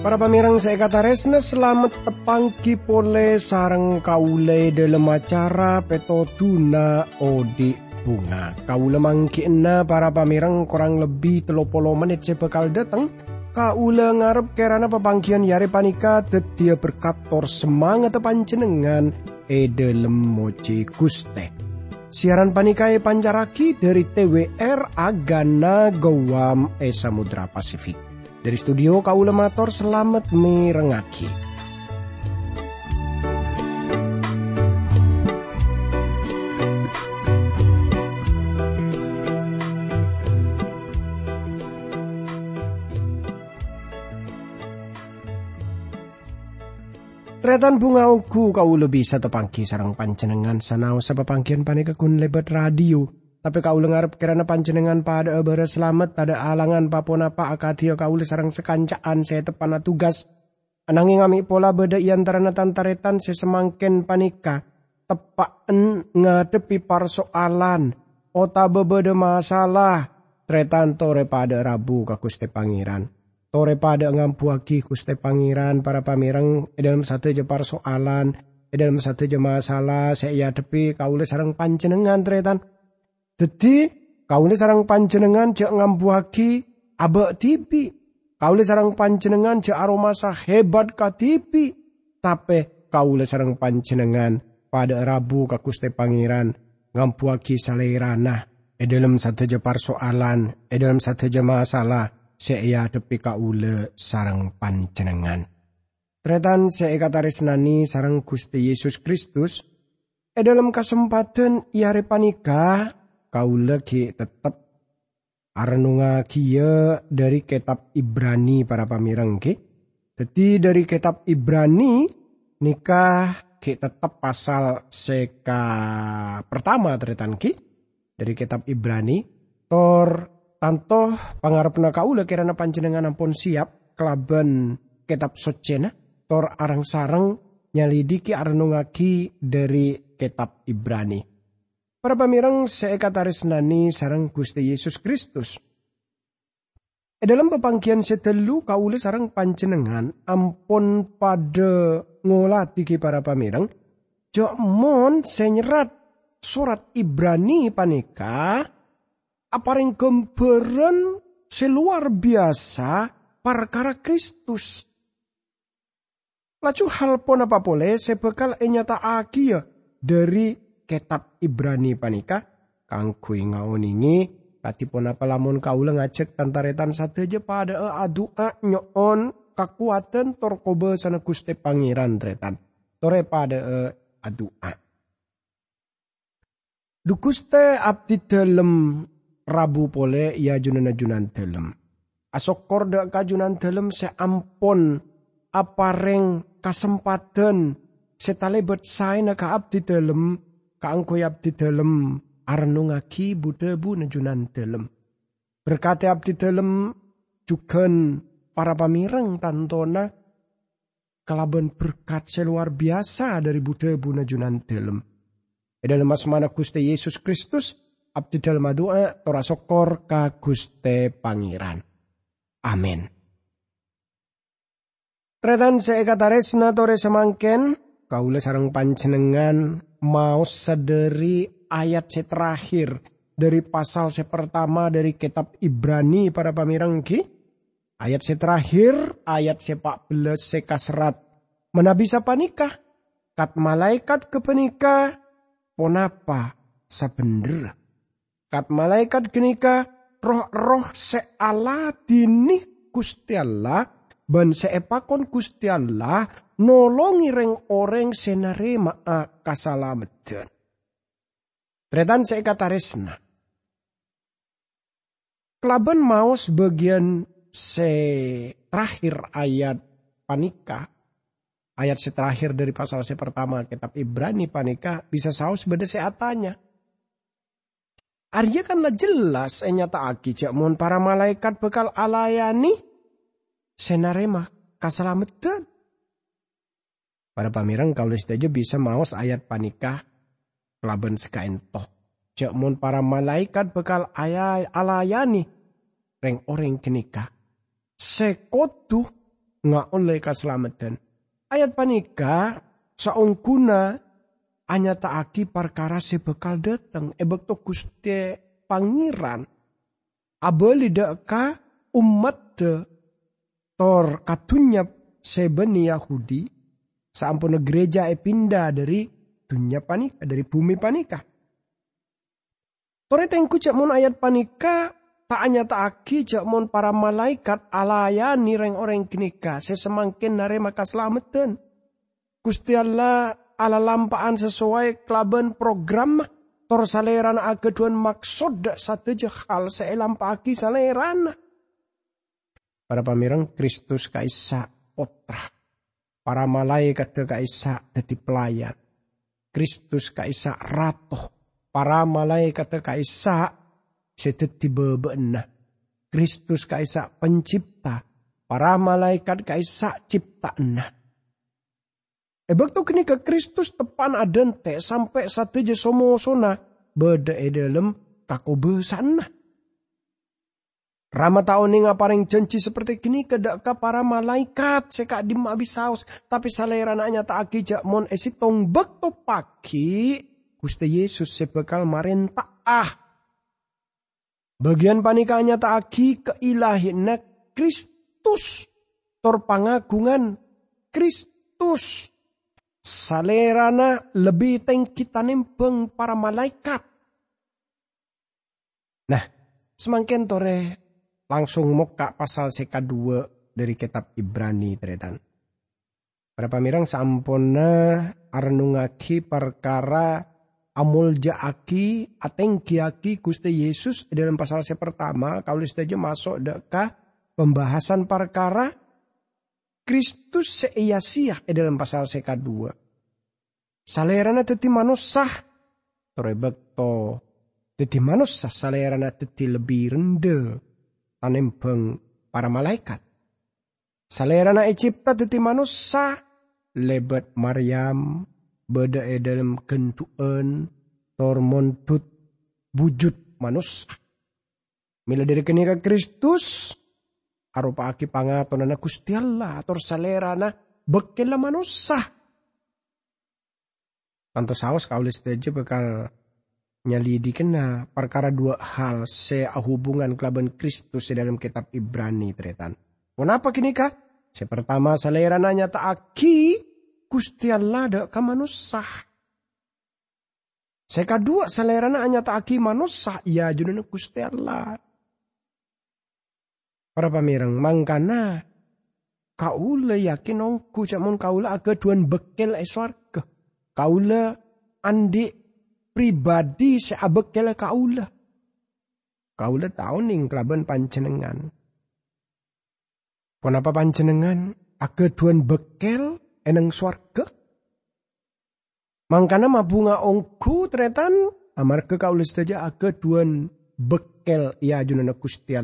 Para pamirang saya kata resna selamat tepangki pole sarang kaule dalam acara petotuna odi bunga. Kaule mangki para pamirang kurang lebih telopolo menit saya datang. Kaule ngarep kerana pepangkian yare panika tetia berkator semangat panjenengan e dalam moci guste. Siaran panikai pancaraki dari TWR Agana Gowam e Samudra Pasifik. Dari studio Kaulemator selamat merengaki. Tretan bunga uku kau lebih satu pangki sarang pancenengan sanau pangkian panik kekun lebat radio tapi kau lengar kirana panjenengan pada ebere selamat tada alangan papona pa akadio kau sarang sekancaan saya tepana tugas. Ananging ngami pola beda iantara tantaretan sesemangken panika. Tepaan ngadepi persoalan. Ota bebeda masalah. Tretan tore pada rabu ke kuste pangeran. Tore pada ngampuaki kuste pangeran para pamirang dalam satu je persoalan. Dalam satu je masalah saya depi kau sarang panjenengan tretan jadi kaule sarang panjenengan cek ngambuaki abek tipi. Kaule sarang panjenengan cek aroma hebat ka tipi. Tapi kaule sarang panjenengan pada Rabu ka Gusti Pangeran ngambuaki salerana. E dalam satu je persoalan, e dalam satu je masalah, saya tepi kaule sarang panjenengan. Tretan saya kataris nani sarang Gusti Yesus Kristus, e dalam kesempatan iare panika kau lagi tetap arnunga kia dari kitab Ibrani para pamirang ke. Jadi dari kitab Ibrani nikah ki tetap pasal seka pertama teretan ki dari kitab Ibrani tor tanto pangarepna kaula kirana panjenengan ampun siap kelaban kitab socena tor arang sarang nyalidiki arnungaki dari kitab Ibrani. Para pamirang seekataris nani sarang Gusti Yesus Kristus. E dalam pepangkian setelu kaule sarang panjenengan ampun pada ngolati ki para pamirang. Jok mon senyerat surat Ibrani panika aparing gemberan seluar biasa perkara Kristus. Lacu hal pun apa boleh sebekal enyata agia dari kitab Ibrani panika kang kui ngaoningi katipun apa lamun kaula ngacek tantaretan sateja pada e adua nyoon kakuatan torkobe sana kuste pangeran tretan. Tore pada e adua dukuste abdi dalam rabu pole ya junana junan dalam asok korda kajunan dalam seampon apareng kesempatan setalebet saina ka abdi dalam kaangkoy abdi dalem arnungaki budebu nejunan dalem. Berkati abdi dalem jugan para pamireng tantona kelaban berkat seluar biasa dari budebu nejunan dalem. E dalam asmana Gusti Yesus Kristus abdi dalem doa tora sokor ka Guste Pangeran. Amin. Tretan seekataresna tore semangken, kaula sarang panjenengan mau sederi ayat se terakhir dari pasal se pertama dari kitab Ibrani para pamirang ki. Ayat se terakhir, ayat se 14 se kasrat. Menabisa panikah, kat malaikat ke penikah, ponapa sabender. Kat malaikat kenika, roh-roh se ala dinih Gusti Allah, ban se epakon Gusti Allah, nolongi reng orang senarema a kasalamatan. Tretan resna. Kelaban mau sebagian se terakhir ayat panika, ayat se terakhir dari pasal se pertama kitab Ibrani panika bisa saus beda seatanya. Arya kan jelas enyata aki cak mon para malaikat bekal alayani senarema kasalamatan Pada pamirang kaulis aja bisa maos ayat panikah kelaban sekain toh. Cek mun para malaikat bekal ayat alayani reng orang kenikah. Sekotu nggak oleh keselamatan. Ayat panika saungkuna hanya taaki perkara sebekal datang ebek to guste pangeran. Abeli deka umat de tor katunya sebeni Yahudi sampun gereja e pindah dari dunia panika dari bumi panika. Tore tengku cak mon ayat panika tak hanya aki cak mon para malaikat alaya nireng orang kenika sesemangkin nare maka selamatan. Gusti Allah ala lampaan sesuai kelaban program tor salerana ageduan maksud satu hal seelampaki salerana. Para pamirang Kristus kaisa potra. Para malaikat kaisa dadi pelayan. Kristus kaisa ratoh para malaikat kaisa sedet bebena. Kristus kaisa pencipta, para malaikat kaisa ciptaana. Tu kini ke Kristus tepan adente sampai satu je somosona beda e dalam kaku besana. Rama tahun ini ngaparing janji seperti kini ke para malaikat seka di saus tapi salerananya tak akijak mon esik tong bek paki Gusti Yesus sebekal marenta ah. Bagian panikanya taaki keilahinna Kristus. Tor pangagungan Kristus. Salerana lebih kita nempeng para malaikat. Nah, semakin tore langsung moka pasal seka dua dari kitab Ibrani teretan. Para pamirang sampona arnungaki perkara amul jaaki ateng kiaki Gusti Yesus dalam pasal saya pertama kalau saja masuk deka pembahasan perkara Kristus seiasia dalam pasal saya kedua. Salerana teti manusia torebek to teti manusia salerana teti lebih rendah tanembeng para malaikat. Salerana ecipta teti manusia lebet Maryam beda e dalam kentuan tormontut bujut manusia. Mila dari kenika Kristus arupa aki pangaton na Gusti Allah ator salerana bekela manusia. Tanto saus kaulis saja bakal nyalidi kena perkara dua hal se hubungan kelaban Kristus di dalam kitab Ibrani teretan. Kenapa kini kah? Se pertama salerana nyata aki Gusti Allah ada ka manusia. Saya kedua selerana hanya aki manusia ya junun Gusti Allah. Para pamirang mangkana kaula yakin ongku camun kaula aga duan bekel e swarga. Kaula andi pribadi sa bekel kaula. Kaula tahu ning kelaban pancenengan. Kenapa pancenengan aga duan bekel eneng swarga. Mangkana mabunga ongku tretan amar ke kaulis saja aga duan bekel ya junana Gusti.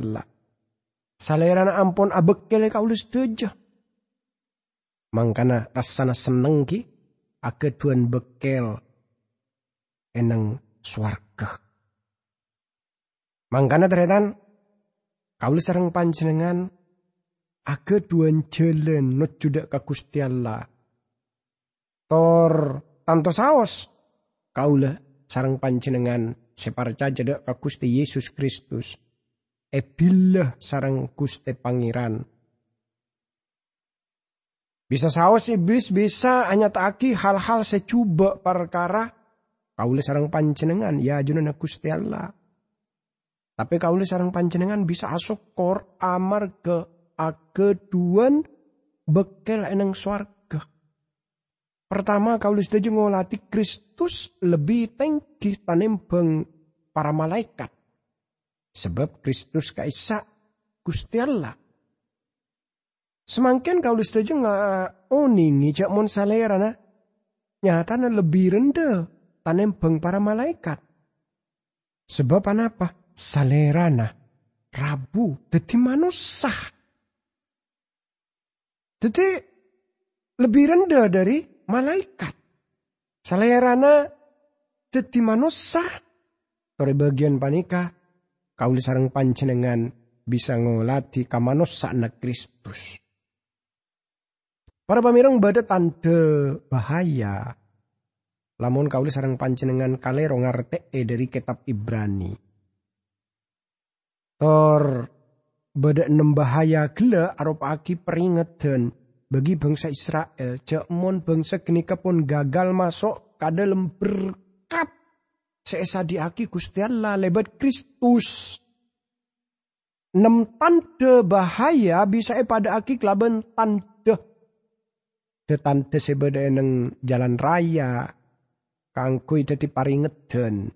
Salerana ampon abekel kaulis saja. Mangkana rasana seneng ki aga duan bekel eneng swarga. Mangkana tretan kaulis sareng panjenengan aga duan jalan not judak Allah. Tor tanto saos kaula sarang panjenengan separca ka Gusti Yesus Kristus. Ebillah sarang Gusti Pangeran. Bisa saos iblis bisa hanya taki hal-hal secuba perkara kaula sarang panjenengan ya junana Gusti Allah. Tapi kaula sarang panjenengan bisa asok kor amar ke akeduan bekel eneng swarga. Pertama kau setuju ngolati Kristus lebih tengki tanembeng para malaikat. Sebab Kristus kaisa Gusti Allah. Semakin kau setuju nggak oningi cak mon salerana nyatanya lebih rendah tanembeng para malaikat. Sebab apa? Salerana Rabu deti manusia jadi lebih rendah dari malaikat. Salerana dadi manusia. Tore bagian panika kauli sarang panjenengan bisa ngolati kamanusa anak Kristus. Para pamirang bada tanda bahaya. Lamun kauli sarang panjenengan kalero ngarte e dari kitab Ibrani. Tor bada enam bahaya gila aki peringatan bagi bangsa Israel. Jamon bangsa kenika pun gagal masuk kada berkat. Seesa diaki Gusti Allah lebat Kristus. Nem tanda bahaya bisa e pada aki kelaban tanda. De tanda sebeda eneng jalan raya. Kangkui dadi paringeten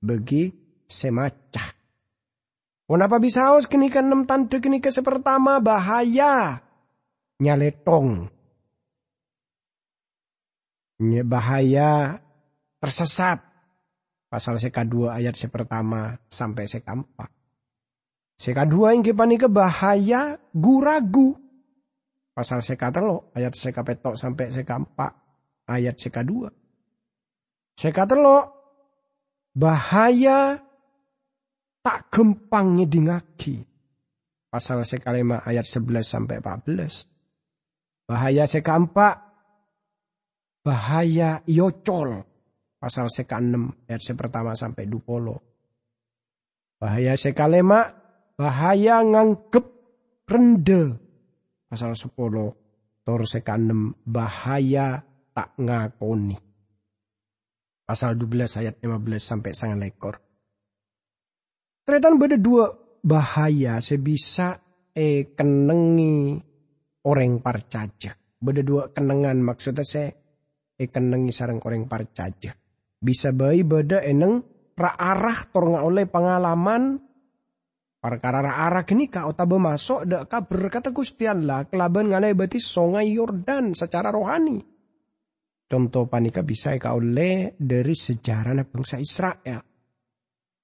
bagi semacah. Kenapa bisa haus kenika enam tanda kenika sepertama bahaya nyaletong. Bahaya tersesat. Pasal seka dua ayat pertama sampai seka empat. Seka dua yang ke bahaya guragu. Pasal seka telo ayat seka petok sampai seka empat ayat seka dua. Seka telo bahaya tak gempang ngedingaki. Pasal seka lima ayat sebelas sampai empat belas. Bahaya sekampak, bahaya yocol. Pasal seka 6 ayat pertama sampai dupolo. Bahaya sekalema, bahaya nganggep rende. Pasal 10 tor seka 6 bahaya tak ngakoni. Pasal 12 ayat 15 sampai sangat lekor. Ternyata beda dua bahaya sebisa e kenengi orang parcajak. Beda dua kenangan maksudnya saya eh kenangi sarang orang parcajak. Bisa bayi beda eneng arah tornga oleh pengalaman perkara arah kini kau tabe masuk dak ka berkata Gusti Allah kelaban ngalai beti sungai Yordan secara rohani. Contoh panika bisa kau oleh dari sejarah bangsa Israel.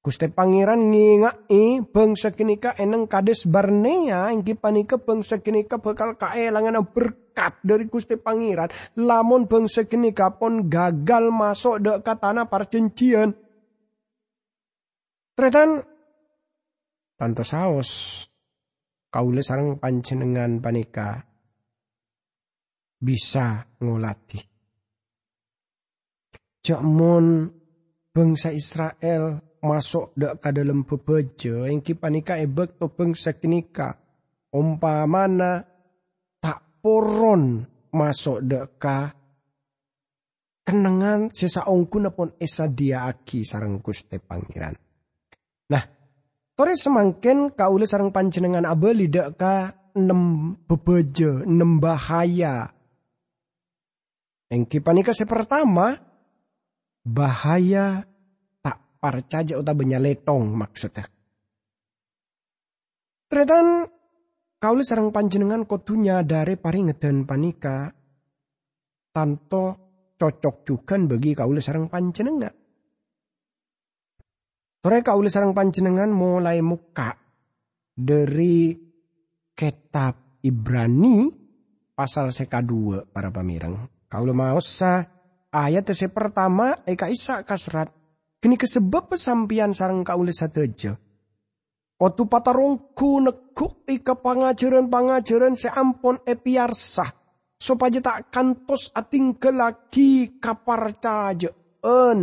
Gusti Pangeran ngingai bangsa kinika eneng kades Barnea ingki panika bangsa kinika bakal kaelangan berkat dari Gusti Pangeran. Lamun bangsa kinika pun gagal masuk dek ke tanah perjanjian. Tretan tanto saos kaule sarang panjenengan panika bisa ngulati. Jamon bangsa Israel masuk dak ka dalam bebeja yang kipanika ebek topeng sekenika umpamana tak poron masuk dak ka kenangan sesa ongku pun esa dia aki sarang kuste pangeran. Nah, tore semangkin kaule sarang panjenengan abeli dak ka nem bebeja, nem bahaya. Yang kipanika sepertama bahaya parcaja uta letong maksudnya. Tretan kaulis sarang panjenengan kotunya dari paringedan panika tanto cocok juga bagi kaulis sarang panjenengan. Tore kaulis sarang panjenengan mulai muka dari kitab Ibrani pasal seka dua para pamirang. Kaulah mau sa ayat se pertama eka isa kasrat Kini kesebab pesampian sarang kaulis sateja. Kotu patarongku nekuk ika pangajaran-pangajaran seampon epiarsah. Supaya tak kantos ating kapar en.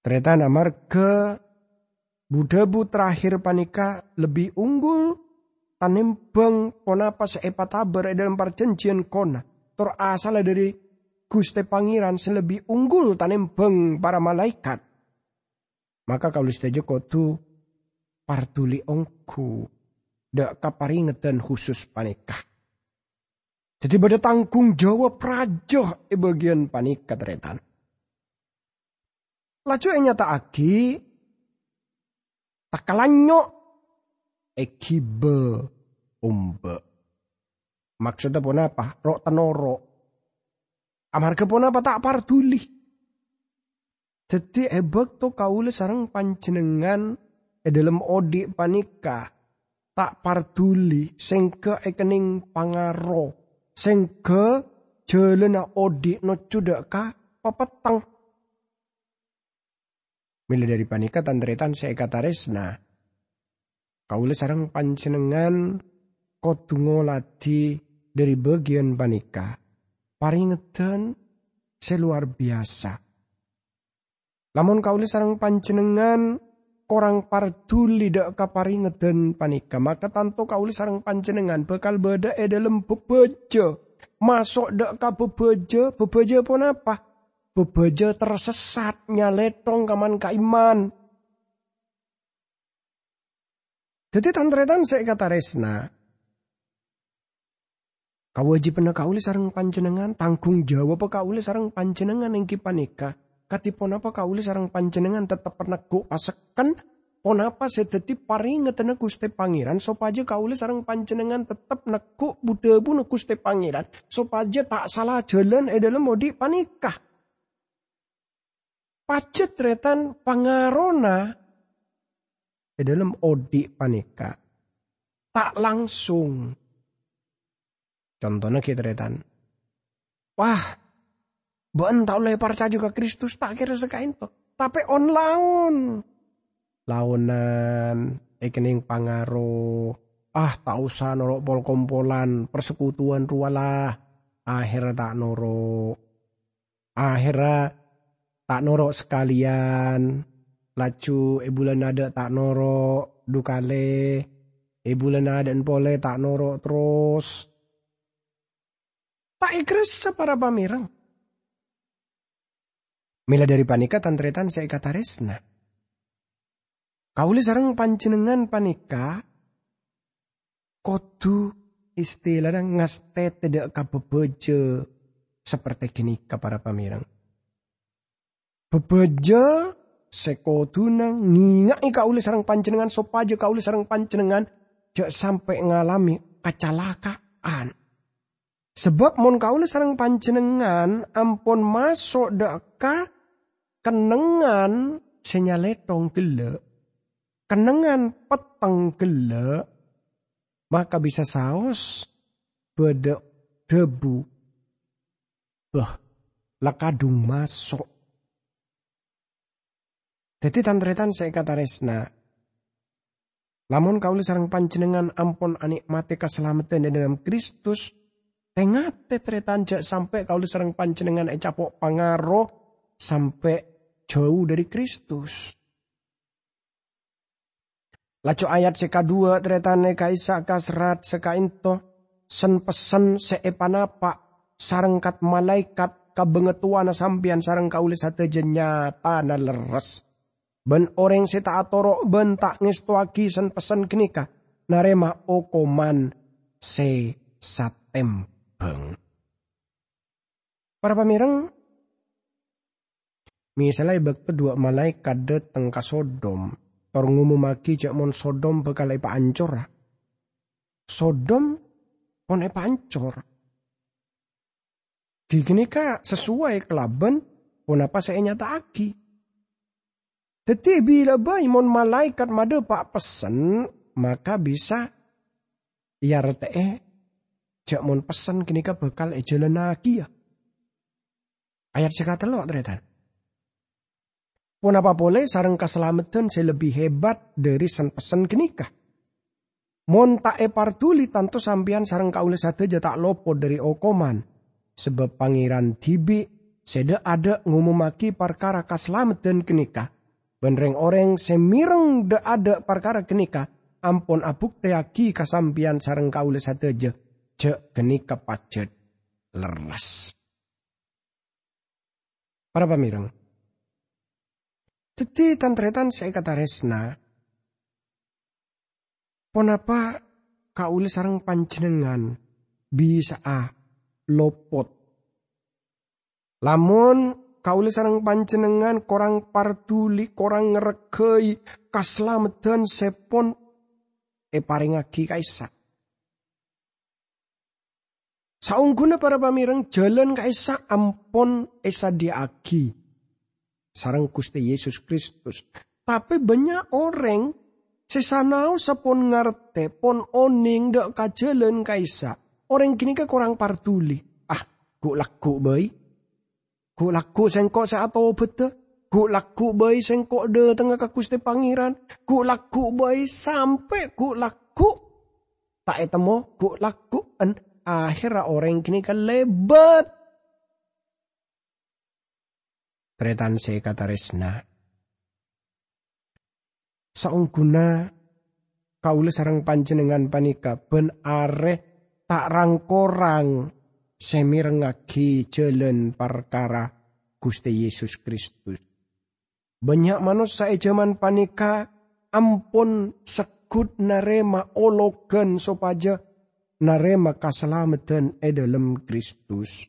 Ternyata namar ke budabu terakhir panika lebih unggul tanembang ponapa seepat tabar dalam perjanjian kona. Tor asal dari Guste Pangeran selebih unggul beng para malaikat. Maka kau lihat kotu partuli ongku dak kaparingetan khusus panikah. Jadi pada tanggung jawab raja e bagian panika teretan. Laju yang nyata aki takalanyo ekibe umbe. Maksudnya pun apa? Rok tenoro Amarga tak partuli. Jadi ebek to kaule sarang panjenengan e dalam odik panika tak partuli sengke ekening pangaro sing ge jelena odi no cudak ka pepeteng. Mila dari panika tantretan saya kata resna. Kaule sarang pancenengan kotungo lati dari bagian panika. Paringetan seluar biasa. Lamun kaule sarang pancenengan korang partuli dak kaparingetan panika. Maka tanto kauli sarang pancenengan bakal beda e dalam bebejo masuk dak ka bebejo bebejo pun apa? Bebejo tersesat nyaletong kaman ka iman. Jadi tantretan saya kata resna Kawajib kauli sarang pancenengan tanggung jawab kauli sarang pancenengan yang kipanika katipun apa kauli sarang panjenengan tetep penegu pasekan? Pon apa sedeti paringetene Gusti Pangeran? Sopaja kauli sarang panjenengan tetep neku budebu ne Gusti Pangeran? Sopaja tak salah jalan e dalam modi panikah? Pacet retan pangarona e dalam odi panika tak langsung contohnya kita retan wah Ben tau lepar juga Kristus tak kira sekain to. Tapi on laun. Launan, ekening pangaro. Ah tak usah norok pol kompolan, persekutuan rualah. Akhirnya tak norok. Akhirnya tak norok sekalian. Lacu bulan ada tak norok dukale. E bulan ada pole tak norok terus. Tak ikres para pamirang. Mila dari panika tantretan saya kata resna. Kauli sarang panjenengan panika kodu istilah ngaste tidak kabebeje seperti kini para pamirang. Bebeje sekodu nang ngingai kauli sarang panjenengan sopaja kauli sarang panjenengan jak sampai ngalami kecelakaan. Sebab mon kauli sarang panjenengan ampun masuk deka kenengan senyaletong gele, kenengan peteng gele, maka bisa saus beda debu. Bah, lakadung masuk. Jadi tantretan saya kata resna. Lamun kau sarang panjenengan ampun anikmati keselamatan di dalam Kristus, tengah tetretan sampai kau sarang panjenengan ecapok pangaruh sampai jauh dari Kristus. Lacu ayat seka dua teretane kaisa kasrat seka into sen pesen seepanapa sarengkat malaikat kabengetuana sampian sareng kauli sate nyata na leres. Ben orang seta atoro ben tak ngestuaki sen pesen kenika narema okoman se Para pamireng Misalnya ibak dua malaikat datang ke Sodom. Tor ngumumaki cak mon Sodom bakal ipa ancur. Sodom pon ipa ancur. Gini ka sesuai kelaban pon apa saya nyata aki. Tetapi bila bayi mon malaikat mada pak pesen maka bisa ya rete cak mon pesan kini ka bakal ejalan lagi ya. Ayat sekata lo ternyata. Pun apa boleh sarang keselamatan saya lebih hebat dari sen pesen kenikah. Mon tak epartuli tanto sampian sarang kaule sate tak lopo dari okoman. Sebab pangeran tibi seda ada ngumumaki perkara keselamatan kenikah. Benreng orang semireng de ada perkara kenikah. Ampun abuk teaki kasampian sarang kaule sate je. Cek kenikah pacet leras. Para pamireng, Teti tantretan saya kata resna. Ponapa kauli sarang panjenengan bisa ah lopot. Lamun kauli sarang panjenengan korang partuli korang ngerekei kaslamatan sepon e paringaki kaisa. Saungguna para pamireng jalan kaisa ampon esa diaki sarang Gusti Yesus Kristus. Tapi banyak orang sesanau sepon ngarte pon oning dak kajalan kaisa. Orang kini ke kurang partuli. Ah, ku laku bayi. Ku laku sengkok sa atau bete. Ku laku bayi sengkok de tengah kakuste pangeran. Ku laku bayi sampai ku laku. Tak etemo ku laku en akhirnya orang kini ke lebat. Tretan se kata resna. Saungguna kaula sarang panjenengan panika ben are tak rangkorang semirengagi jalan perkara Gusti Yesus Kristus. Banyak manusia zaman panika ampun sekut narema ologan sopaja narema keselamatan e dalam Kristus.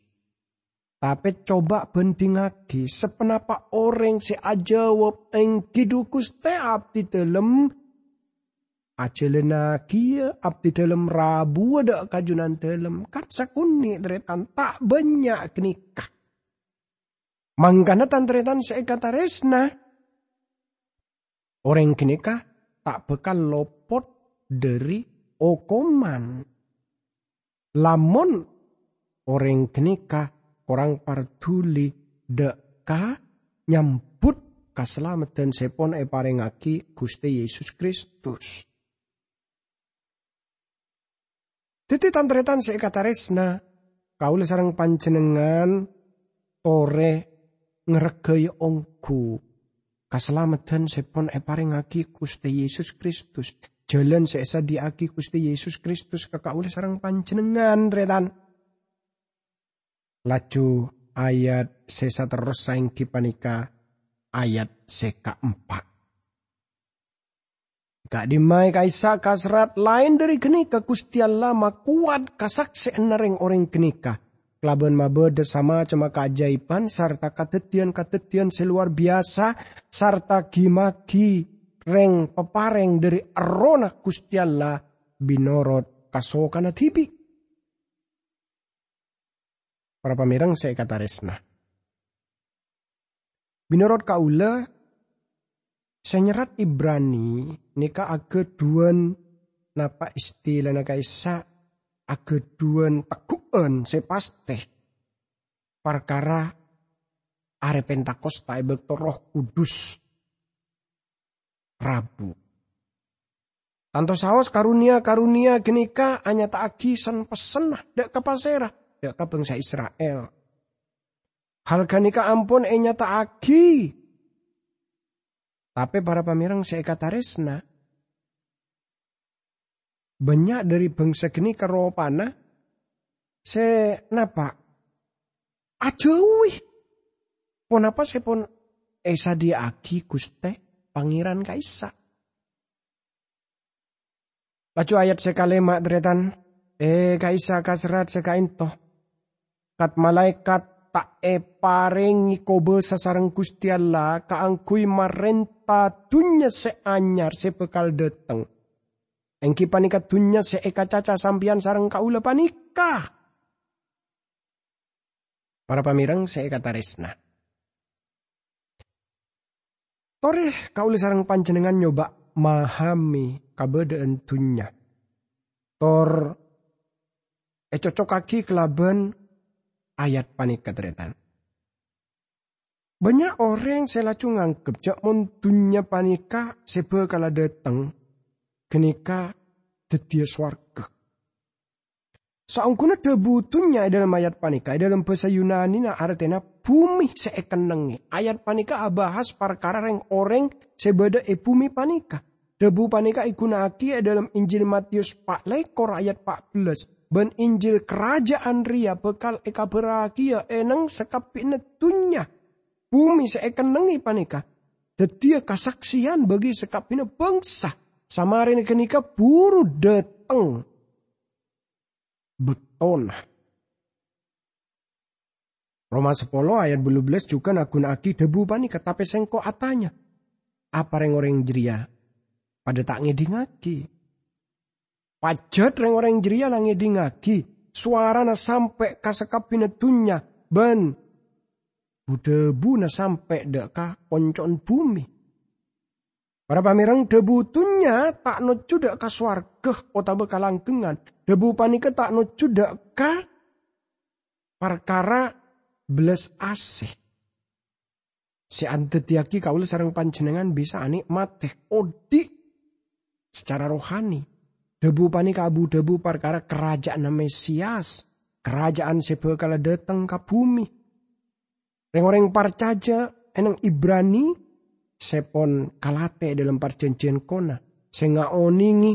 Tapi coba banding lagi, sepenapa orang si ajawab eng kidukus te abdi dalam ajelena kia abdi dalam rabu ada kajunan dalam kan sakuni tretan tak banyak nikah. Mangkana tantretan kata resna. Orang kenikah tak bekal lopot dari okoman. Lamun orang kenikah orang partuli deka nyambut keselamatan sepon e parengaki Gusti Yesus Kristus. Titi tantretan saya kata resna, kaula sarang panjenengan tore ngeregay ongku. Keselamatan sepon e parengaki Gusti Yesus Kristus. Jalan seesa diaki Gusti Yesus Kristus ke kaula sarang panjenengan retan. Laju ayat sesa terus saingki panika ayat seka empat. Gak dimai kaisa kasrat lain dari kenika kustian lama kuat kasaksi nering orang kenika. Kelaban mabede sama cuma keajaiban sarta katetian-katetian seluar biasa sarta gimagi reng pepareng dari arona kustialla binorot kasokana tipi. Para pamirang saya kata resna. Menurut kaula, senyerat Ibrani nika ageduan napa istilah na kaisa ageduan tekuan sepaste perkara are Pentakosta ebek roh kudus Rabu. Tanto saos karunia karunia genika hanya tak agisan pesen dek kapasera ya ka bangsa Israel. Hal kanika ampun e nyata agi. Tapi para pamirang kata resna. Banyak dari bangsa kini keropana. Se napa? Ajawi. Pon apa saya pun esa agi guste pangeran kaisa. Laju ayat sekalemak deretan. Eh kaisa kasrat sekain toh kat malaikat tak e parengi kobe sasarang Gusti Allah kaangkui marenta dunya se anyar se bekal deteng. Engki panika dunya se eka caca sampian sarang kaula panika. Para pamirang se eka taresna. Tore kaula sarang panjenengan nyoba mahami kabedaan dunya. Tor e cocok kaki kelaban ayat panik ketretan. Banyak orang saya lacu ngangkep cak mon dunia panika sebe kala dateng kenika dedia. Saungkuna tunya dalam ayat panika dalam bahasa Yunani na artinya bumi seekenengi. Ayat panika abahas perkara yang orang sebeda e bumi panika. Debu panika ikunaki dalam Injil Matius 4 lekor ayat 14 ben Injil kerajaan ria bekal eka berakia eneng sekapine tunya. Bumi seekenengi panika. Dedia kasaksian bagi sekapine bangsa. Samarin kenika buru deteng. Beton. Roma 10 ayat 12 juga nakun aki debu panika tapi sengko atanya. Apa reng orang jeria? Pada tak ngedingaki Pajat reng orang jeria langi dingagi. na sampai kasekap pinetunya. Ben. Budebu na sampai deka koncon bumi. Para pamirang debu tunya tak no cudak ka swargeh ota bekalanggengan. Debu panika tak no cudak ka perkara belas asih. Si antetiaki kaul sarang panjenengan bisa anikmat teh odi secara rohani. Debu panika abu debu perkara kerajaan Mesias. Kerajaan sebekala datang ke bumi. Reng-reng parcaja enang Ibrani sepon kalate dalam perjanjian kona. Sehingga oningi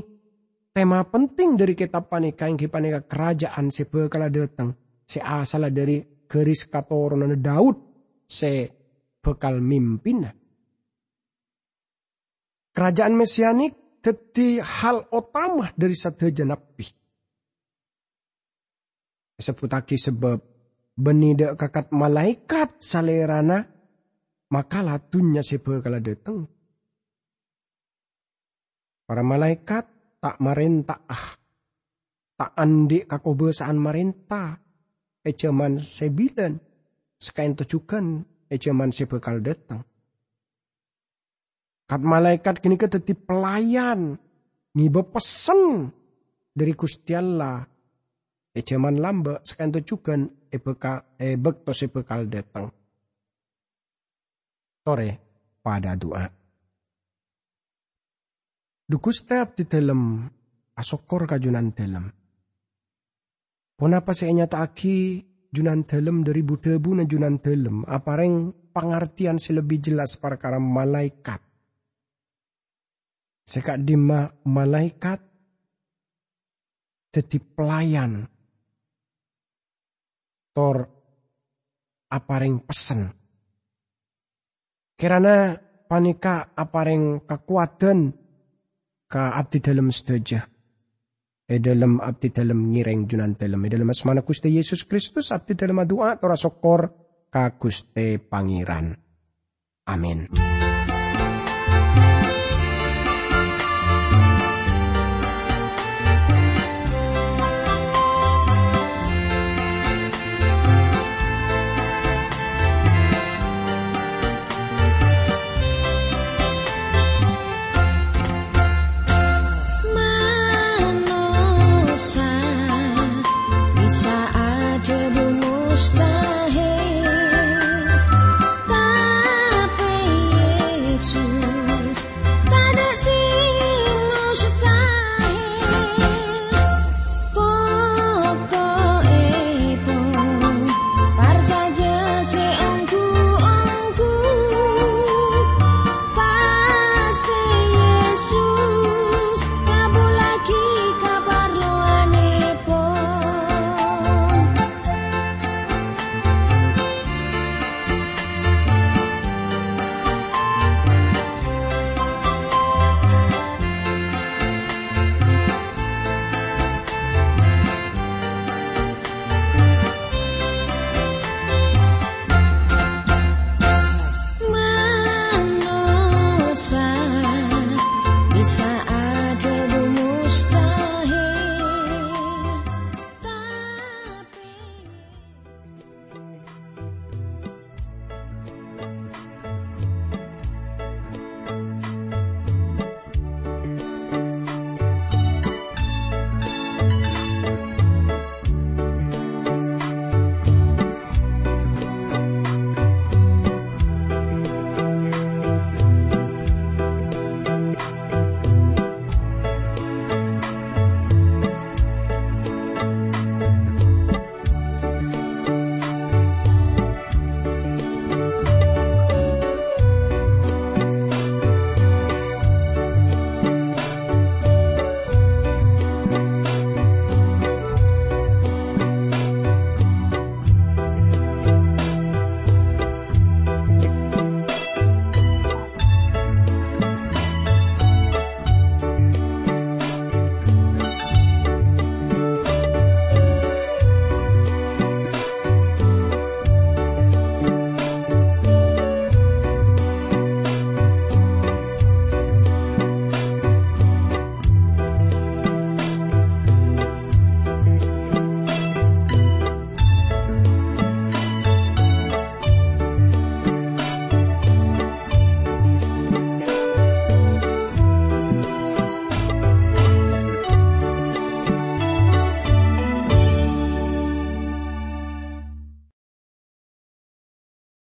tema penting dari kitab panika yang panika kerajaan sebekala datang. Se asal dari keris katoron Daud se bekal mimpin. Kerajaan mesianik teti hal utama dari satu nabi. Seputaki sebab benida kakat malaikat salerana maka latunya sebekala datang. Para malaikat tak marentah ah. Tak andi kakobesaan marentah. Ejaman sebilan. Sekain tujukan ejaman sebekal datang. Kat malaikat kini keteti pelayan. Ngiba pesen dari Gusti Allah. Ejaman lamba sekain tujukan ebekal ebek to sebekal datang tore pada doa. Dukus teap di dalam asokor kajunan dalam. Ponapa saya nyata aki junan dalam dari budebu na junan dalam. Apareng pengertian lebih jelas perkara malaikat. Sekak dima malaikat teti pelayan. Tor apareng pesen Kirana panika apareng kekuatan ka abdi dalam sedaya. E dalam abdi dalam ngireng junan dalam. E dalam asmana Gusti Yesus Kristus abdi dalam doa tora sokor ka Gusti Pangeran. Amin.